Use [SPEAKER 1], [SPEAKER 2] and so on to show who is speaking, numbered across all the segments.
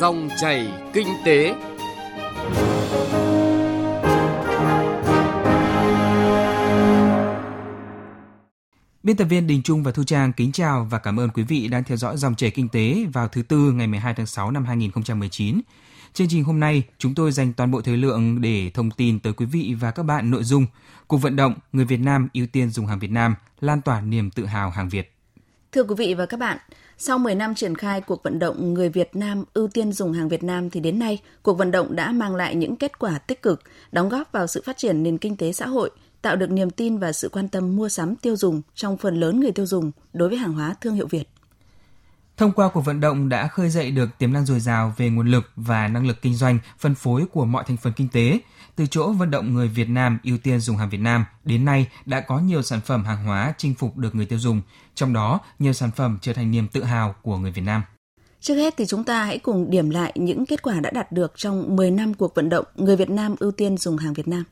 [SPEAKER 1] Dòng chảy kinh tế. Biên tập viên Đình Trung và Thu Trang kính chào và cảm ơn quý vị đang theo dõi dòng chảy kinh tế vào thứ tư ngày 12 tháng 6 năm 2019. Chương trình hôm nay, chúng tôi dành toàn bộ thời lượng để thông tin tới quý vị và các bạn nội dung cuộc vận động người Việt Nam ưu tiên dùng hàng Việt Nam, lan tỏa niềm tự hào hàng Việt.
[SPEAKER 2] Thưa quý vị và các bạn, sau 10 năm triển khai cuộc vận động người Việt Nam ưu tiên dùng hàng Việt Nam thì đến nay, cuộc vận động đã mang lại những kết quả tích cực, đóng góp vào sự phát triển nền kinh tế xã hội, tạo được niềm tin và sự quan tâm mua sắm tiêu dùng trong phần lớn người tiêu dùng đối với hàng hóa thương hiệu Việt.
[SPEAKER 1] Thông qua cuộc vận động đã khơi dậy được tiềm năng dồi dào về nguồn lực và năng lực kinh doanh, phân phối của mọi thành phần kinh tế. Từ chỗ vận động người Việt Nam ưu tiên dùng hàng Việt Nam, đến nay đã có nhiều sản phẩm hàng hóa chinh phục được người tiêu dùng, trong đó nhiều sản phẩm trở thành niềm tự hào của người Việt Nam.
[SPEAKER 2] Trước hết thì chúng ta hãy cùng điểm lại những kết quả đã đạt được trong 10 năm cuộc vận động người Việt Nam ưu tiên dùng hàng Việt Nam.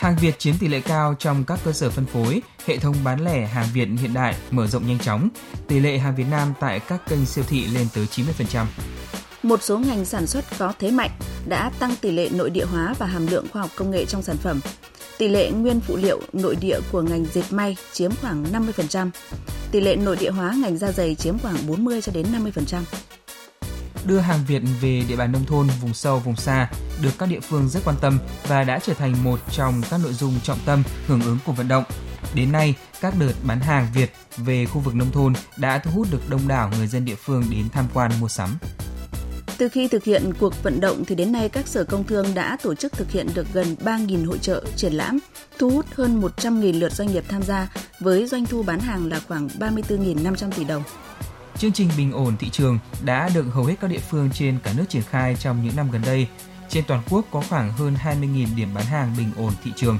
[SPEAKER 1] Hàng Việt chiếm tỷ lệ cao trong các cơ sở phân phối, hệ thống bán lẻ hàng Việt hiện đại mở rộng nhanh chóng. Tỷ lệ hàng Việt Nam tại các kênh siêu thị lên tới 90%.
[SPEAKER 2] Một số ngành sản xuất có thế mạnh đã tăng tỷ lệ nội địa hóa và hàm lượng khoa học công nghệ trong sản phẩm. Tỷ lệ nguyên phụ liệu nội địa của ngành dệt may chiếm khoảng 50%. Tỷ lệ nội địa hóa ngành da giày chiếm khoảng 40 cho đến 50%
[SPEAKER 1] đưa hàng Việt về địa bàn nông thôn, vùng sâu, vùng xa được các địa phương rất quan tâm và đã trở thành một trong các nội dung trọng tâm hưởng ứng của vận động. Đến nay, các đợt bán hàng Việt về khu vực nông thôn đã thu hút được đông đảo người dân địa phương đến tham quan mua sắm.
[SPEAKER 2] Từ khi thực hiện cuộc vận động thì đến nay các sở công thương đã tổ chức thực hiện được gần 3.000 hội trợ, triển lãm, thu hút hơn 100.000 lượt doanh nghiệp tham gia với doanh thu bán hàng là khoảng 34.500 tỷ đồng.
[SPEAKER 1] Chương trình bình ổn thị trường đã được hầu hết các địa phương trên cả nước triển khai trong những năm gần đây. Trên toàn quốc có khoảng hơn 20.000 điểm bán hàng bình ổn thị trường.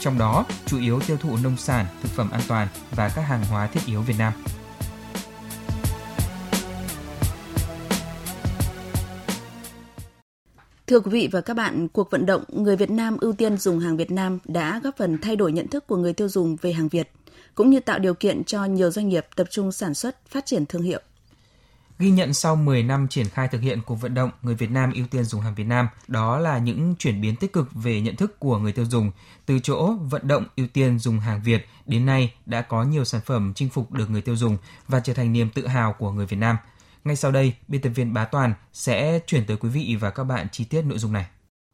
[SPEAKER 1] Trong đó, chủ yếu tiêu thụ nông sản, thực phẩm an toàn và các hàng hóa thiết yếu Việt Nam.
[SPEAKER 2] Thưa quý vị và các bạn, cuộc vận động người Việt Nam ưu tiên dùng hàng Việt Nam đã góp phần thay đổi nhận thức của người tiêu dùng về hàng Việt – cũng như tạo điều kiện cho nhiều doanh nghiệp tập trung sản xuất, phát triển thương hiệu.
[SPEAKER 1] Ghi nhận sau 10 năm triển khai thực hiện cuộc vận động người Việt Nam ưu tiên dùng hàng Việt Nam, đó là những chuyển biến tích cực về nhận thức của người tiêu dùng. Từ chỗ vận động ưu tiên dùng hàng Việt đến nay đã có nhiều sản phẩm chinh phục được người tiêu dùng và trở thành niềm tự hào của người Việt Nam. Ngay sau đây, biên tập viên Bá Toàn sẽ chuyển tới quý vị và các bạn chi tiết nội dung này.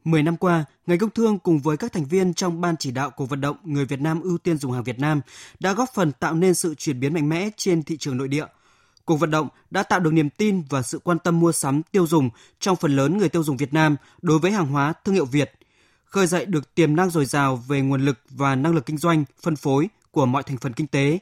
[SPEAKER 3] 10 năm qua, ngành công thương cùng với các thành viên trong ban chỉ đạo cuộc vận động người Việt Nam ưu tiên dùng hàng Việt Nam đã góp phần tạo nên sự chuyển biến mạnh mẽ trên thị trường nội địa. Cuộc vận động đã tạo được niềm tin và sự quan tâm mua sắm tiêu dùng trong phần lớn người tiêu dùng Việt Nam đối với hàng hóa thương hiệu Việt, khơi dậy được tiềm năng dồi dào về nguồn lực và năng lực kinh doanh, phân phối của mọi thành phần kinh tế.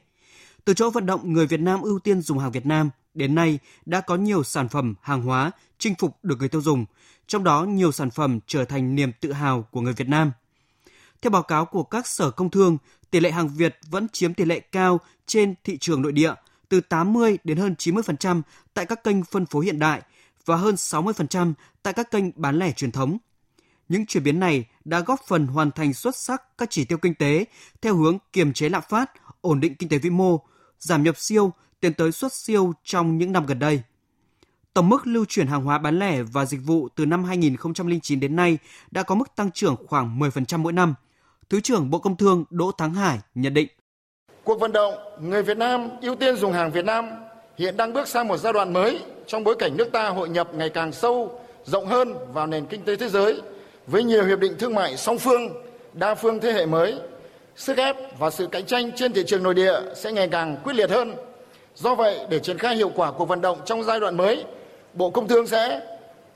[SPEAKER 3] Từ chỗ vận động người Việt Nam ưu tiên dùng hàng Việt Nam, đến nay đã có nhiều sản phẩm, hàng hóa chinh phục được người tiêu dùng – trong đó nhiều sản phẩm trở thành niềm tự hào của người Việt Nam. Theo báo cáo của các sở công thương, tỷ lệ hàng Việt vẫn chiếm tỷ lệ cao trên thị trường nội địa, từ 80 đến hơn 90% tại các kênh phân phối hiện đại và hơn 60% tại các kênh bán lẻ truyền thống. Những chuyển biến này đã góp phần hoàn thành xuất sắc các chỉ tiêu kinh tế theo hướng kiềm chế lạm phát, ổn định kinh tế vĩ mô, giảm nhập siêu, tiến tới xuất siêu trong những năm gần đây. Tổng mức lưu chuyển hàng hóa bán lẻ và dịch vụ từ năm 2009 đến nay đã có mức tăng trưởng khoảng 10% mỗi năm. Thứ trưởng Bộ Công Thương Đỗ Thắng Hải nhận định.
[SPEAKER 4] Cuộc vận động người Việt Nam ưu tiên dùng hàng Việt Nam hiện đang bước sang một giai đoạn mới trong bối cảnh nước ta hội nhập ngày càng sâu, rộng hơn vào nền kinh tế thế giới với nhiều hiệp định thương mại song phương, đa phương thế hệ mới. Sức ép và sự cạnh tranh trên thị trường nội địa sẽ ngày càng quyết liệt hơn. Do vậy, để triển khai hiệu quả cuộc vận động trong giai đoạn mới, Bộ Công Thương sẽ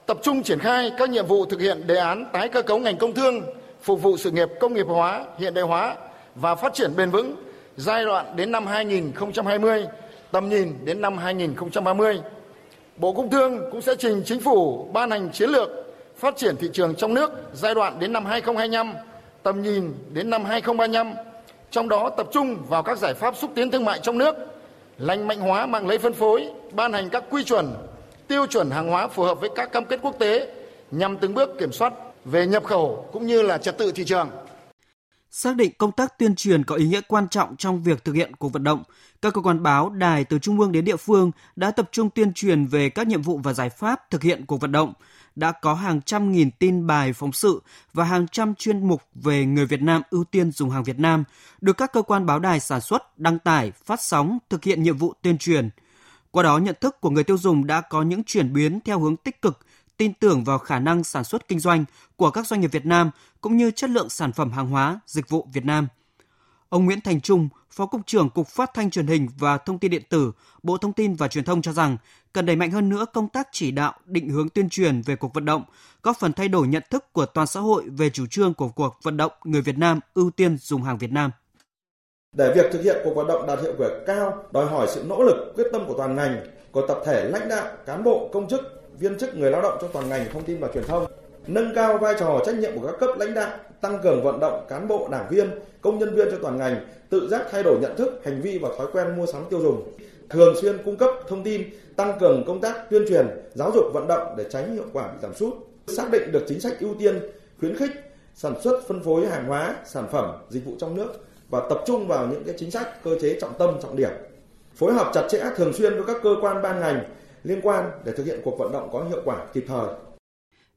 [SPEAKER 4] tập trung triển khai các nhiệm vụ thực hiện đề án tái cơ cấu ngành công thương, phục vụ sự nghiệp công nghiệp hóa, hiện đại hóa và phát triển bền vững giai đoạn đến năm 2020, tầm nhìn đến năm 2030. Bộ Công Thương cũng sẽ trình chính phủ ban hành chiến lược phát triển thị trường trong nước giai đoạn đến năm 2025, tầm nhìn đến năm 2035, trong đó tập trung vào các giải pháp xúc tiến thương mại trong nước, lành mạnh hóa mạng lưới phân phối, ban hành các quy chuẩn tiêu chuẩn hàng hóa phù hợp với các cam kết quốc tế nhằm từng bước kiểm soát về nhập khẩu cũng như là trật tự thị trường.
[SPEAKER 3] Xác định công tác tuyên truyền có ý nghĩa quan trọng trong việc thực hiện cuộc vận động, các cơ quan báo, đài từ trung ương đến địa phương đã tập trung tuyên truyền về các nhiệm vụ và giải pháp thực hiện cuộc vận động, đã có hàng trăm nghìn tin bài phóng sự và hàng trăm chuyên mục về người Việt Nam ưu tiên dùng hàng Việt Nam được các cơ quan báo đài sản xuất, đăng tải, phát sóng, thực hiện nhiệm vụ tuyên truyền. Qua đó nhận thức của người tiêu dùng đã có những chuyển biến theo hướng tích cực, tin tưởng vào khả năng sản xuất kinh doanh của các doanh nghiệp Việt Nam cũng như chất lượng sản phẩm hàng hóa, dịch vụ Việt Nam. Ông Nguyễn Thành Trung, Phó Cục trưởng Cục Phát thanh Truyền hình và Thông tin Điện tử, Bộ Thông tin và Truyền thông cho rằng cần đẩy mạnh hơn nữa công tác chỉ đạo, định hướng tuyên truyền về cuộc vận động, góp phần thay đổi nhận thức của toàn xã hội về chủ trương của cuộc vận động người Việt Nam ưu tiên dùng hàng Việt Nam.
[SPEAKER 5] Để việc thực hiện cuộc vận động đạt hiệu quả cao, đòi hỏi sự nỗ lực, quyết tâm của toàn ngành, của tập thể lãnh đạo, cán bộ, công chức, viên chức, người lao động trong toàn ngành thông tin và truyền thông, nâng cao vai trò trách nhiệm của các cấp lãnh đạo, tăng cường vận động cán bộ, đảng viên, công nhân viên cho toàn ngành tự giác thay đổi nhận thức, hành vi và thói quen mua sắm tiêu dùng, thường xuyên cung cấp thông tin, tăng cường công tác tuyên truyền, giáo dục vận động để tránh hiệu quả bị giảm sút, xác định được chính sách ưu tiên, khuyến khích sản xuất phân phối hàng hóa, sản phẩm, dịch vụ trong nước và tập trung vào những cái chính sách cơ chế trọng tâm trọng điểm. Phối hợp chặt chẽ thường xuyên với các cơ quan ban ngành liên quan để thực hiện cuộc vận động có hiệu quả kịp thời.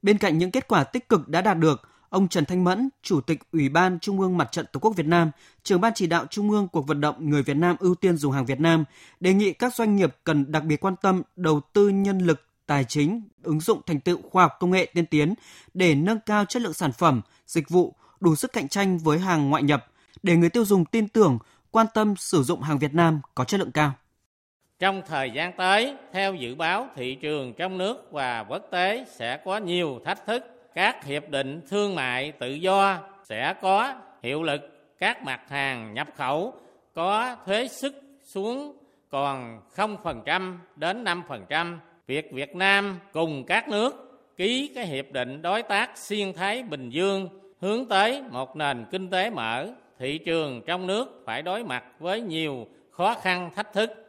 [SPEAKER 3] Bên cạnh những kết quả tích cực đã đạt được, ông Trần Thanh Mẫn, Chủ tịch Ủy ban Trung ương Mặt trận Tổ quốc Việt Nam, trưởng ban chỉ đạo Trung ương cuộc vận động người Việt Nam ưu tiên dùng hàng Việt Nam, đề nghị các doanh nghiệp cần đặc biệt quan tâm đầu tư nhân lực, tài chính, ứng dụng thành tựu khoa học công nghệ tiên tiến để nâng cao chất lượng sản phẩm, dịch vụ, đủ sức cạnh tranh với hàng ngoại nhập, để người tiêu dùng tin tưởng, quan tâm sử dụng hàng Việt Nam có chất lượng cao.
[SPEAKER 6] Trong thời gian tới, theo dự báo, thị trường trong nước và quốc tế sẽ có nhiều thách thức. Các hiệp định thương mại tự do sẽ có hiệu lực các mặt hàng nhập khẩu có thuế sức xuống còn 0% đến 5%. Việc Việt Nam cùng các nước ký cái hiệp định đối tác xuyên Thái Bình Dương hướng tới một nền kinh tế mở, thị trường trong nước phải đối mặt với nhiều khó khăn thách thức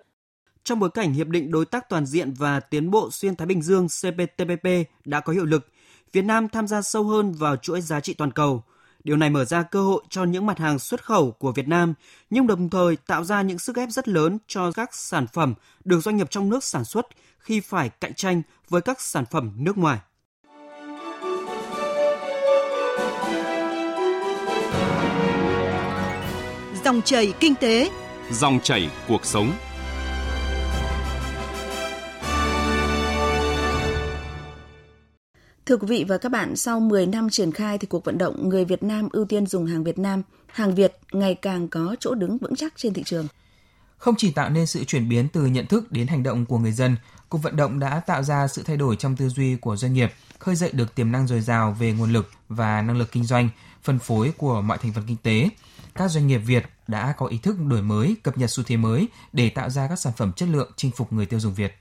[SPEAKER 3] trong bối cảnh Hiệp định Đối tác Toàn diện và Tiến bộ Xuyên Thái Bình Dương CPTPP đã có hiệu lực, Việt Nam tham gia sâu hơn vào chuỗi giá trị toàn cầu. Điều này mở ra cơ hội cho những mặt hàng xuất khẩu của Việt Nam, nhưng đồng thời tạo ra những sức ép rất lớn cho các sản phẩm được doanh nghiệp trong nước sản xuất khi phải cạnh tranh với các sản phẩm nước ngoài.
[SPEAKER 7] Dòng chảy kinh tế,
[SPEAKER 8] dòng chảy cuộc sống.
[SPEAKER 2] Thưa quý vị và các bạn, sau 10 năm triển khai thì cuộc vận động người Việt Nam ưu tiên dùng hàng Việt Nam, hàng Việt ngày càng có chỗ đứng vững chắc trên thị trường.
[SPEAKER 1] Không chỉ tạo nên sự chuyển biến từ nhận thức đến hành động của người dân, cuộc vận động đã tạo ra sự thay đổi trong tư duy của doanh nghiệp, khơi dậy được tiềm năng dồi dào về nguồn lực và năng lực kinh doanh, phân phối của mọi thành phần kinh tế. Các doanh nghiệp Việt đã có ý thức đổi mới, cập nhật xu thế mới để tạo ra các sản phẩm chất lượng chinh phục người tiêu dùng Việt.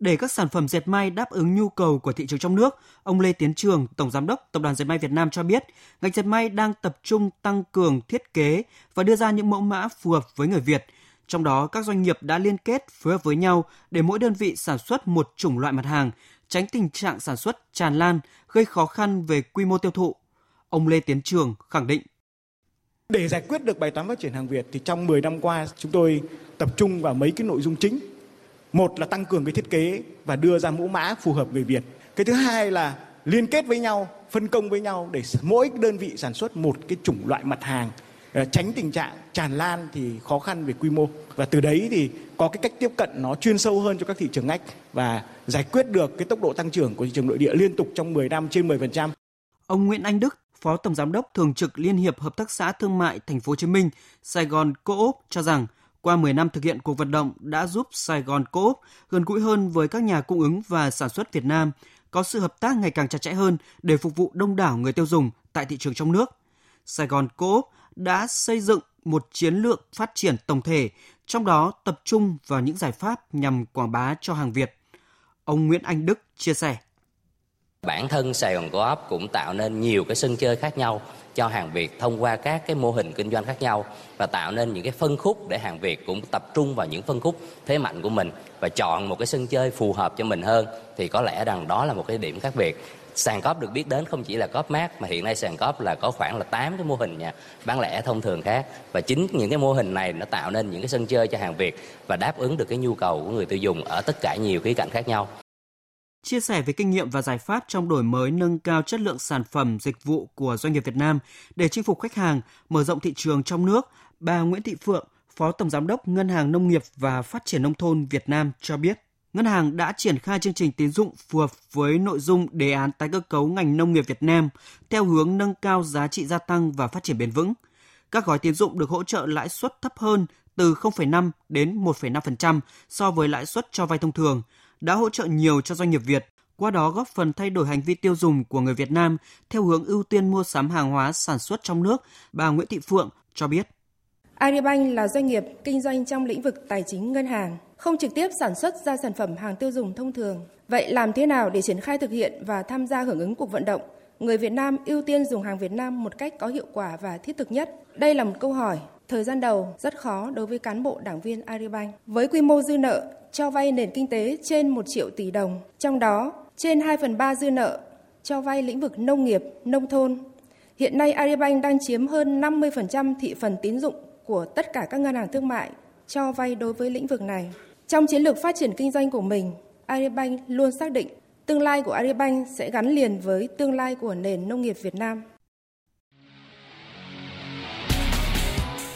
[SPEAKER 3] Để các sản phẩm dệt may đáp ứng nhu cầu của thị trường trong nước, ông Lê Tiến Trường, Tổng Giám đốc Tập đoàn Dệt may Việt Nam cho biết, ngành dệt may đang tập trung tăng cường thiết kế và đưa ra những mẫu mã phù hợp với người Việt. Trong đó, các doanh nghiệp đã liên kết phối hợp với nhau để mỗi đơn vị sản xuất một chủng loại mặt hàng, tránh tình trạng sản xuất tràn lan, gây khó khăn về quy mô tiêu thụ. Ông Lê Tiến Trường khẳng định.
[SPEAKER 9] Để giải quyết được bài toán phát triển hàng Việt thì trong 10 năm qua chúng tôi tập trung vào mấy cái nội dung chính một là tăng cường cái thiết kế và đưa ra mẫu mã phù hợp người việt cái thứ hai là liên kết với nhau phân công với nhau để mỗi đơn vị sản xuất một cái chủng loại mặt hàng ờ, tránh tình trạng tràn lan thì khó khăn về quy mô và từ đấy thì có cái cách tiếp cận nó chuyên sâu hơn cho các thị trường ngách và giải quyết được cái tốc độ tăng trưởng của thị trường nội địa liên tục trong 10 năm trên 10%.
[SPEAKER 3] Ông Nguyễn Anh Đức, Phó Tổng Giám đốc Thường trực Liên hiệp Hợp tác xã Thương mại Thành phố Hồ Chí Minh, Sài Gòn Co-op cho rằng qua 10 năm thực hiện cuộc vận động đã giúp Sài Gòn Cố gần gũi hơn với các nhà cung ứng và sản xuất Việt Nam, có sự hợp tác ngày càng chặt chẽ hơn để phục vụ đông đảo người tiêu dùng tại thị trường trong nước. Sài Gòn Cố đã xây dựng một chiến lược phát triển tổng thể, trong đó tập trung vào những giải pháp nhằm quảng bá cho hàng Việt. Ông Nguyễn Anh Đức chia sẻ.
[SPEAKER 10] Bản thân Sài Gòn Co-op cũng tạo nên nhiều cái sân chơi khác nhau cho hàng Việt thông qua các cái mô hình kinh doanh khác nhau và tạo nên những cái phân khúc để hàng Việt cũng tập trung vào những phân khúc thế mạnh của mình và chọn một cái sân chơi phù hợp cho mình hơn. Thì có lẽ rằng đó là một cái điểm khác biệt. Sàn cóp được biết đến không chỉ là cóp mát mà hiện nay sàn cóp là có khoảng là 8 cái mô hình nhà bán lẻ thông thường khác. Và chính những cái mô hình này nó tạo nên những cái sân chơi cho hàng Việt và đáp ứng được cái nhu cầu của người tiêu dùng ở tất cả nhiều khía cạnh khác nhau.
[SPEAKER 3] Chia sẻ về kinh nghiệm và giải pháp trong đổi mới nâng cao chất lượng sản phẩm, dịch vụ của doanh nghiệp Việt Nam để chinh phục khách hàng, mở rộng thị trường trong nước, bà Nguyễn Thị Phượng, Phó Tổng Giám đốc Ngân hàng Nông nghiệp và Phát triển Nông thôn Việt Nam cho biết, Ngân hàng đã triển khai chương trình tín dụng phù hợp với nội dung đề án tái cơ cấu ngành nông nghiệp Việt Nam theo hướng nâng cao giá trị gia tăng và phát triển bền vững. Các gói tín dụng được hỗ trợ lãi suất thấp hơn từ 0,5 đến 1,5% so với lãi suất cho vay thông thường, đã hỗ trợ nhiều cho doanh nghiệp Việt, qua đó góp phần thay đổi hành vi tiêu dùng của người Việt Nam theo hướng ưu tiên mua sắm hàng hóa sản xuất trong nước, bà Nguyễn Thị Phượng cho biết.
[SPEAKER 11] Agribank là doanh nghiệp kinh doanh trong lĩnh vực tài chính ngân hàng, không trực tiếp sản xuất ra sản phẩm hàng tiêu dùng thông thường. Vậy làm thế nào để triển khai thực hiện và tham gia hưởng ứng cuộc vận động người Việt Nam ưu tiên dùng hàng Việt Nam một cách có hiệu quả và thiết thực nhất? Đây là một câu hỏi thời gian đầu rất khó đối với cán bộ đảng viên Agribank. Với quy mô dư nợ cho vay nền kinh tế trên 1 triệu tỷ đồng, trong đó trên 2 phần 3 dư nợ cho vay lĩnh vực nông nghiệp, nông thôn. Hiện nay Agribank đang chiếm hơn 50% thị phần tín dụng của tất cả các ngân hàng thương mại cho vay đối với lĩnh vực này. Trong chiến lược phát triển kinh doanh của mình, Agribank luôn xác định tương lai của Agribank sẽ gắn liền với tương lai của nền nông nghiệp Việt Nam.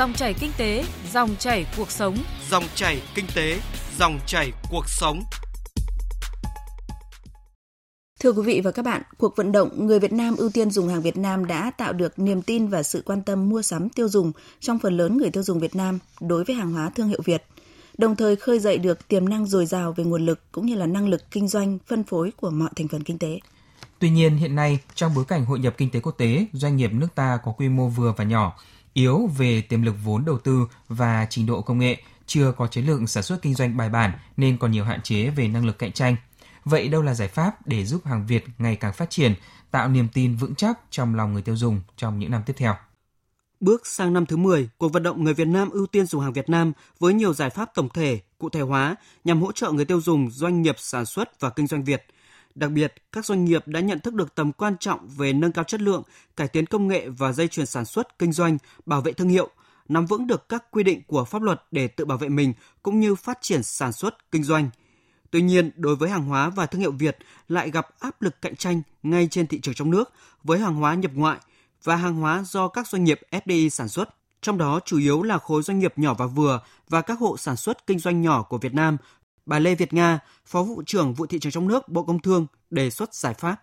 [SPEAKER 12] Dòng chảy kinh tế, dòng chảy cuộc sống.
[SPEAKER 3] Dòng chảy kinh tế, dòng chảy cuộc sống.
[SPEAKER 2] Thưa quý vị và các bạn, cuộc vận động Người Việt Nam ưu tiên dùng hàng Việt Nam đã tạo được niềm tin và sự quan tâm mua sắm tiêu dùng trong phần lớn người tiêu dùng Việt Nam đối với hàng hóa thương hiệu Việt, đồng thời khơi dậy được tiềm năng dồi dào về nguồn lực cũng như là năng lực kinh doanh, phân phối của mọi thành phần kinh tế.
[SPEAKER 1] Tuy nhiên, hiện nay, trong bối cảnh hội nhập kinh tế quốc tế, doanh nghiệp nước ta có quy mô vừa và nhỏ, yếu về tiềm lực vốn đầu tư và trình độ công nghệ, chưa có chiến lược sản xuất kinh doanh bài bản nên còn nhiều hạn chế về năng lực cạnh tranh – Vậy đâu là giải pháp để giúp hàng Việt ngày càng phát triển, tạo niềm tin vững chắc trong lòng người tiêu dùng trong những năm tiếp theo?
[SPEAKER 3] Bước sang năm thứ 10, cuộc vận động người Việt Nam ưu tiên dùng hàng Việt Nam với nhiều giải pháp tổng thể, cụ thể hóa nhằm hỗ trợ người tiêu dùng, doanh nghiệp sản xuất và kinh doanh Việt. Đặc biệt, các doanh nghiệp đã nhận thức được tầm quan trọng về nâng cao chất lượng, cải tiến công nghệ và dây chuyền sản xuất, kinh doanh, bảo vệ thương hiệu, nắm vững được các quy định của pháp luật để tự bảo vệ mình cũng như phát triển sản xuất, kinh doanh – Tuy nhiên, đối với hàng hóa và thương hiệu Việt lại gặp áp lực cạnh tranh ngay trên thị trường trong nước với hàng hóa nhập ngoại và hàng hóa do các doanh nghiệp FDI sản xuất, trong đó chủ yếu là khối doanh nghiệp nhỏ và vừa và các hộ sản xuất kinh doanh nhỏ của Việt Nam. Bà Lê Việt Nga, Phó vụ trưởng vụ thị trường trong nước Bộ Công Thương đề xuất giải pháp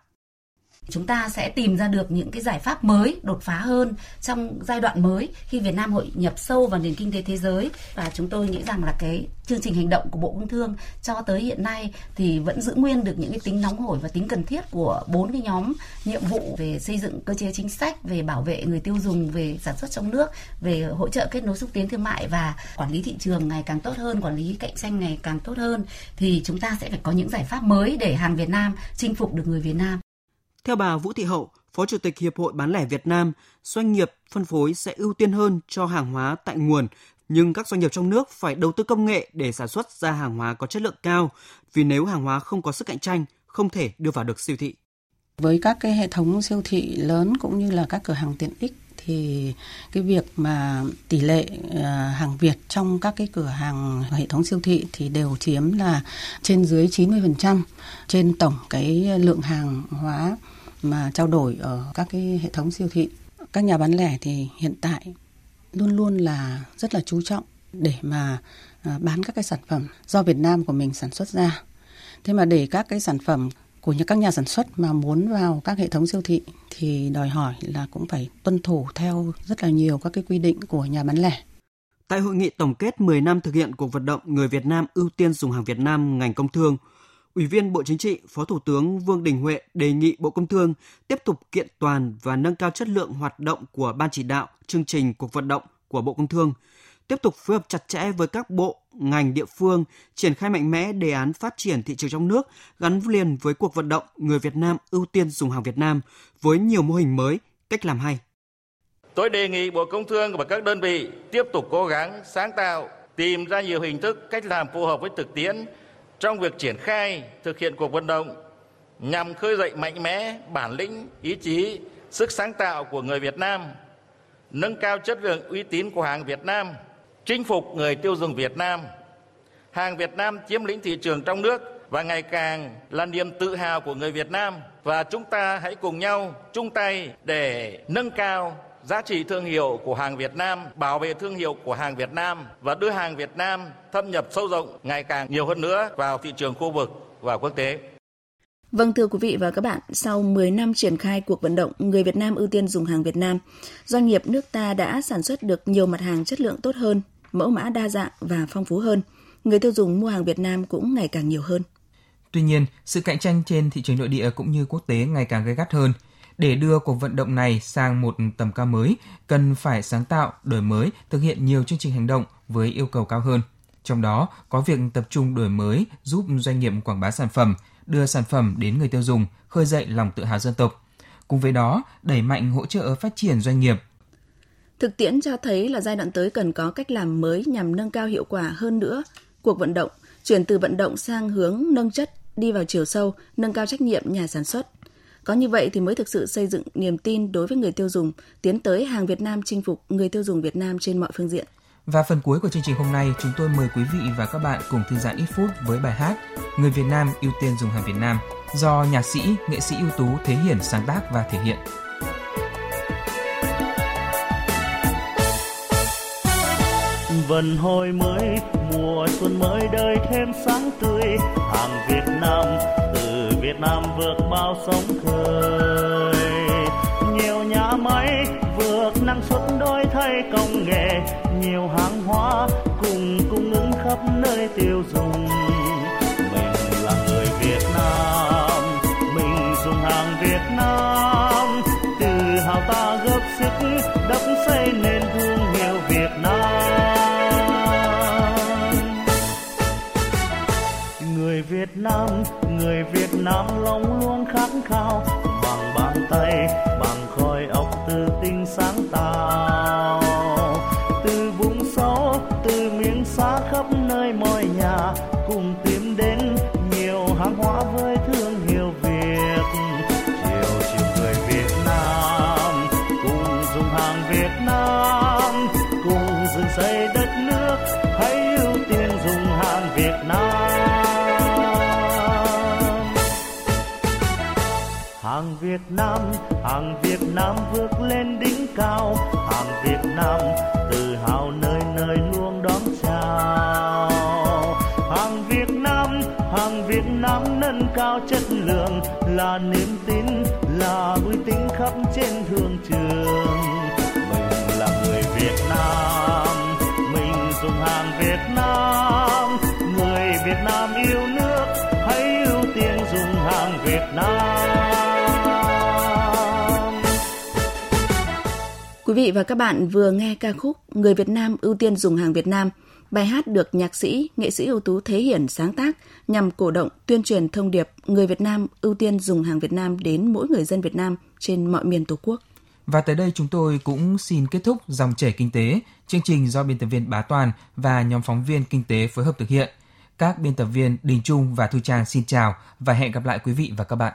[SPEAKER 13] chúng ta sẽ tìm ra được những cái giải pháp mới đột phá hơn trong giai đoạn mới khi Việt Nam hội nhập sâu vào nền kinh tế thế giới. Và chúng tôi nghĩ rằng là cái chương trình hành động của Bộ Công Thương cho tới hiện nay thì vẫn giữ nguyên được những cái tính nóng hổi và tính cần thiết của bốn cái nhóm nhiệm vụ về xây dựng cơ chế chính sách, về bảo vệ người tiêu dùng, về sản xuất trong nước, về hỗ trợ kết nối xúc tiến thương mại và quản lý thị trường ngày càng tốt hơn, quản lý cạnh tranh ngày càng tốt hơn, thì chúng ta sẽ phải có những giải pháp mới để hàng Việt Nam chinh phục được người Việt Nam
[SPEAKER 3] theo bà Vũ Thị Hậu, Phó Chủ tịch Hiệp hội Bán lẻ Việt Nam, doanh nghiệp phân phối sẽ ưu tiên hơn cho hàng hóa tại nguồn, nhưng các doanh nghiệp trong nước phải đầu tư công nghệ để sản xuất ra hàng hóa có chất lượng cao, vì nếu hàng hóa không có sức cạnh tranh, không thể đưa vào được siêu thị.
[SPEAKER 14] Với các cái hệ thống siêu thị lớn cũng như là các cửa hàng tiện ích thì cái việc mà tỷ lệ à, hàng Việt trong các cái cửa hàng hệ thống siêu thị thì đều chiếm là trên dưới 90% trên tổng cái lượng hàng hóa mà trao đổi ở các cái hệ thống siêu thị. Các nhà bán lẻ thì hiện tại luôn luôn là rất là chú trọng để mà à, bán các cái sản phẩm do Việt Nam của mình sản xuất ra. Thế mà để các cái sản phẩm của những các nhà sản xuất mà muốn vào các hệ thống siêu thị thì đòi hỏi là cũng phải tuân thủ theo rất là nhiều các cái quy định của nhà bán lẻ.
[SPEAKER 3] Tại hội nghị tổng kết 10 năm thực hiện cuộc vận động người Việt Nam ưu tiên dùng hàng Việt Nam ngành công thương, Ủy viên Bộ Chính trị, Phó Thủ tướng Vương Đình Huệ đề nghị Bộ Công Thương tiếp tục kiện toàn và nâng cao chất lượng hoạt động của Ban chỉ đạo, chương trình cuộc vận động của Bộ Công Thương, tiếp tục phối hợp chặt chẽ với các bộ, ngành địa phương, triển khai mạnh mẽ đề án phát triển thị trường trong nước gắn liền với cuộc vận động người Việt Nam ưu tiên dùng hàng Việt Nam với nhiều mô hình mới, cách làm hay.
[SPEAKER 4] Tôi đề nghị Bộ Công Thương và các đơn vị tiếp tục cố gắng sáng tạo, tìm ra nhiều hình thức, cách làm phù hợp với thực tiễn trong việc triển khai thực hiện cuộc vận động nhằm khơi dậy mạnh mẽ bản lĩnh, ý chí, sức sáng tạo của người Việt Nam, nâng cao chất lượng uy tín của hàng Việt Nam, chinh phục người tiêu dùng Việt Nam. Hàng Việt Nam chiếm lĩnh thị trường trong nước và ngày càng là niềm tự hào của người Việt Nam và chúng ta hãy cùng nhau chung tay để nâng cao giá trị thương hiệu của hàng Việt Nam, bảo vệ thương hiệu của hàng Việt Nam và đưa hàng Việt Nam thâm nhập sâu rộng ngày càng nhiều hơn nữa vào thị trường khu vực và quốc tế.
[SPEAKER 2] Vâng thưa quý vị và các bạn, sau 10 năm triển khai cuộc vận động người Việt Nam ưu tiên dùng hàng Việt Nam, doanh nghiệp nước ta đã sản xuất được nhiều mặt hàng chất lượng tốt hơn, mẫu mã đa dạng và phong phú hơn. Người tiêu dùng mua hàng Việt Nam cũng ngày càng nhiều hơn.
[SPEAKER 1] Tuy nhiên, sự cạnh tranh trên thị trường nội địa cũng như quốc tế ngày càng gay gắt hơn – để đưa cuộc vận động này sang một tầm cao mới, cần phải sáng tạo, đổi mới, thực hiện nhiều chương trình hành động với yêu cầu cao hơn. Trong đó có việc tập trung đổi mới giúp doanh nghiệp quảng bá sản phẩm, đưa sản phẩm đến người tiêu dùng, khơi dậy lòng tự hào dân tộc. Cùng với đó, đẩy mạnh hỗ trợ phát triển doanh nghiệp.
[SPEAKER 2] Thực tiễn cho thấy là giai đoạn tới cần có cách làm mới nhằm nâng cao hiệu quả hơn nữa cuộc vận động, chuyển từ vận động sang hướng nâng chất, đi vào chiều sâu, nâng cao trách nhiệm nhà sản xuất, có như vậy thì mới thực sự xây dựng niềm tin đối với người tiêu dùng, tiến tới hàng Việt Nam chinh phục người tiêu dùng Việt Nam trên mọi phương diện.
[SPEAKER 1] Và phần cuối của chương trình hôm nay, chúng tôi mời quý vị và các bạn cùng thư giãn ít phút với bài hát Người Việt Nam ưu tiên dùng hàng Việt Nam do nhạc sĩ, nghệ sĩ ưu tú Thế Hiển sáng tác và thể hiện.
[SPEAKER 15] Vần hồi mới, mùa xuân mới đời thêm sáng tươi, hàng Việt Nam Việt Nam vượt bao sóng khơi. Nhiều nhà máy vượt năng suất đôi thay công nghệ. Nhiều hàng hóa cùng cung ứng khắp nơi tiêu dùng. Việt Nam, hàng Việt Nam vượt lên đỉnh cao, hàng Việt Nam tự hào nơi nơi luôn đón chào. Hàng Việt Nam, hàng Việt Nam nâng cao chất lượng, là niềm tin, là uy tín khắp trên thương trường.
[SPEAKER 2] Vị và các bạn vừa nghe ca khúc Người Việt Nam ưu tiên dùng hàng Việt Nam. Bài hát được nhạc sĩ, nghệ sĩ ưu tú Thế Hiển sáng tác nhằm cổ động tuyên truyền thông điệp người Việt Nam ưu tiên dùng hàng Việt Nam đến mỗi người dân Việt Nam trên mọi miền Tổ quốc.
[SPEAKER 1] Và tới đây chúng tôi cũng xin kết thúc dòng chảy kinh tế, chương trình do biên tập viên Bá Toàn và nhóm phóng viên kinh tế phối hợp thực hiện. Các biên tập viên Đình Trung và Thu Trang xin chào và hẹn gặp lại quý vị và các bạn.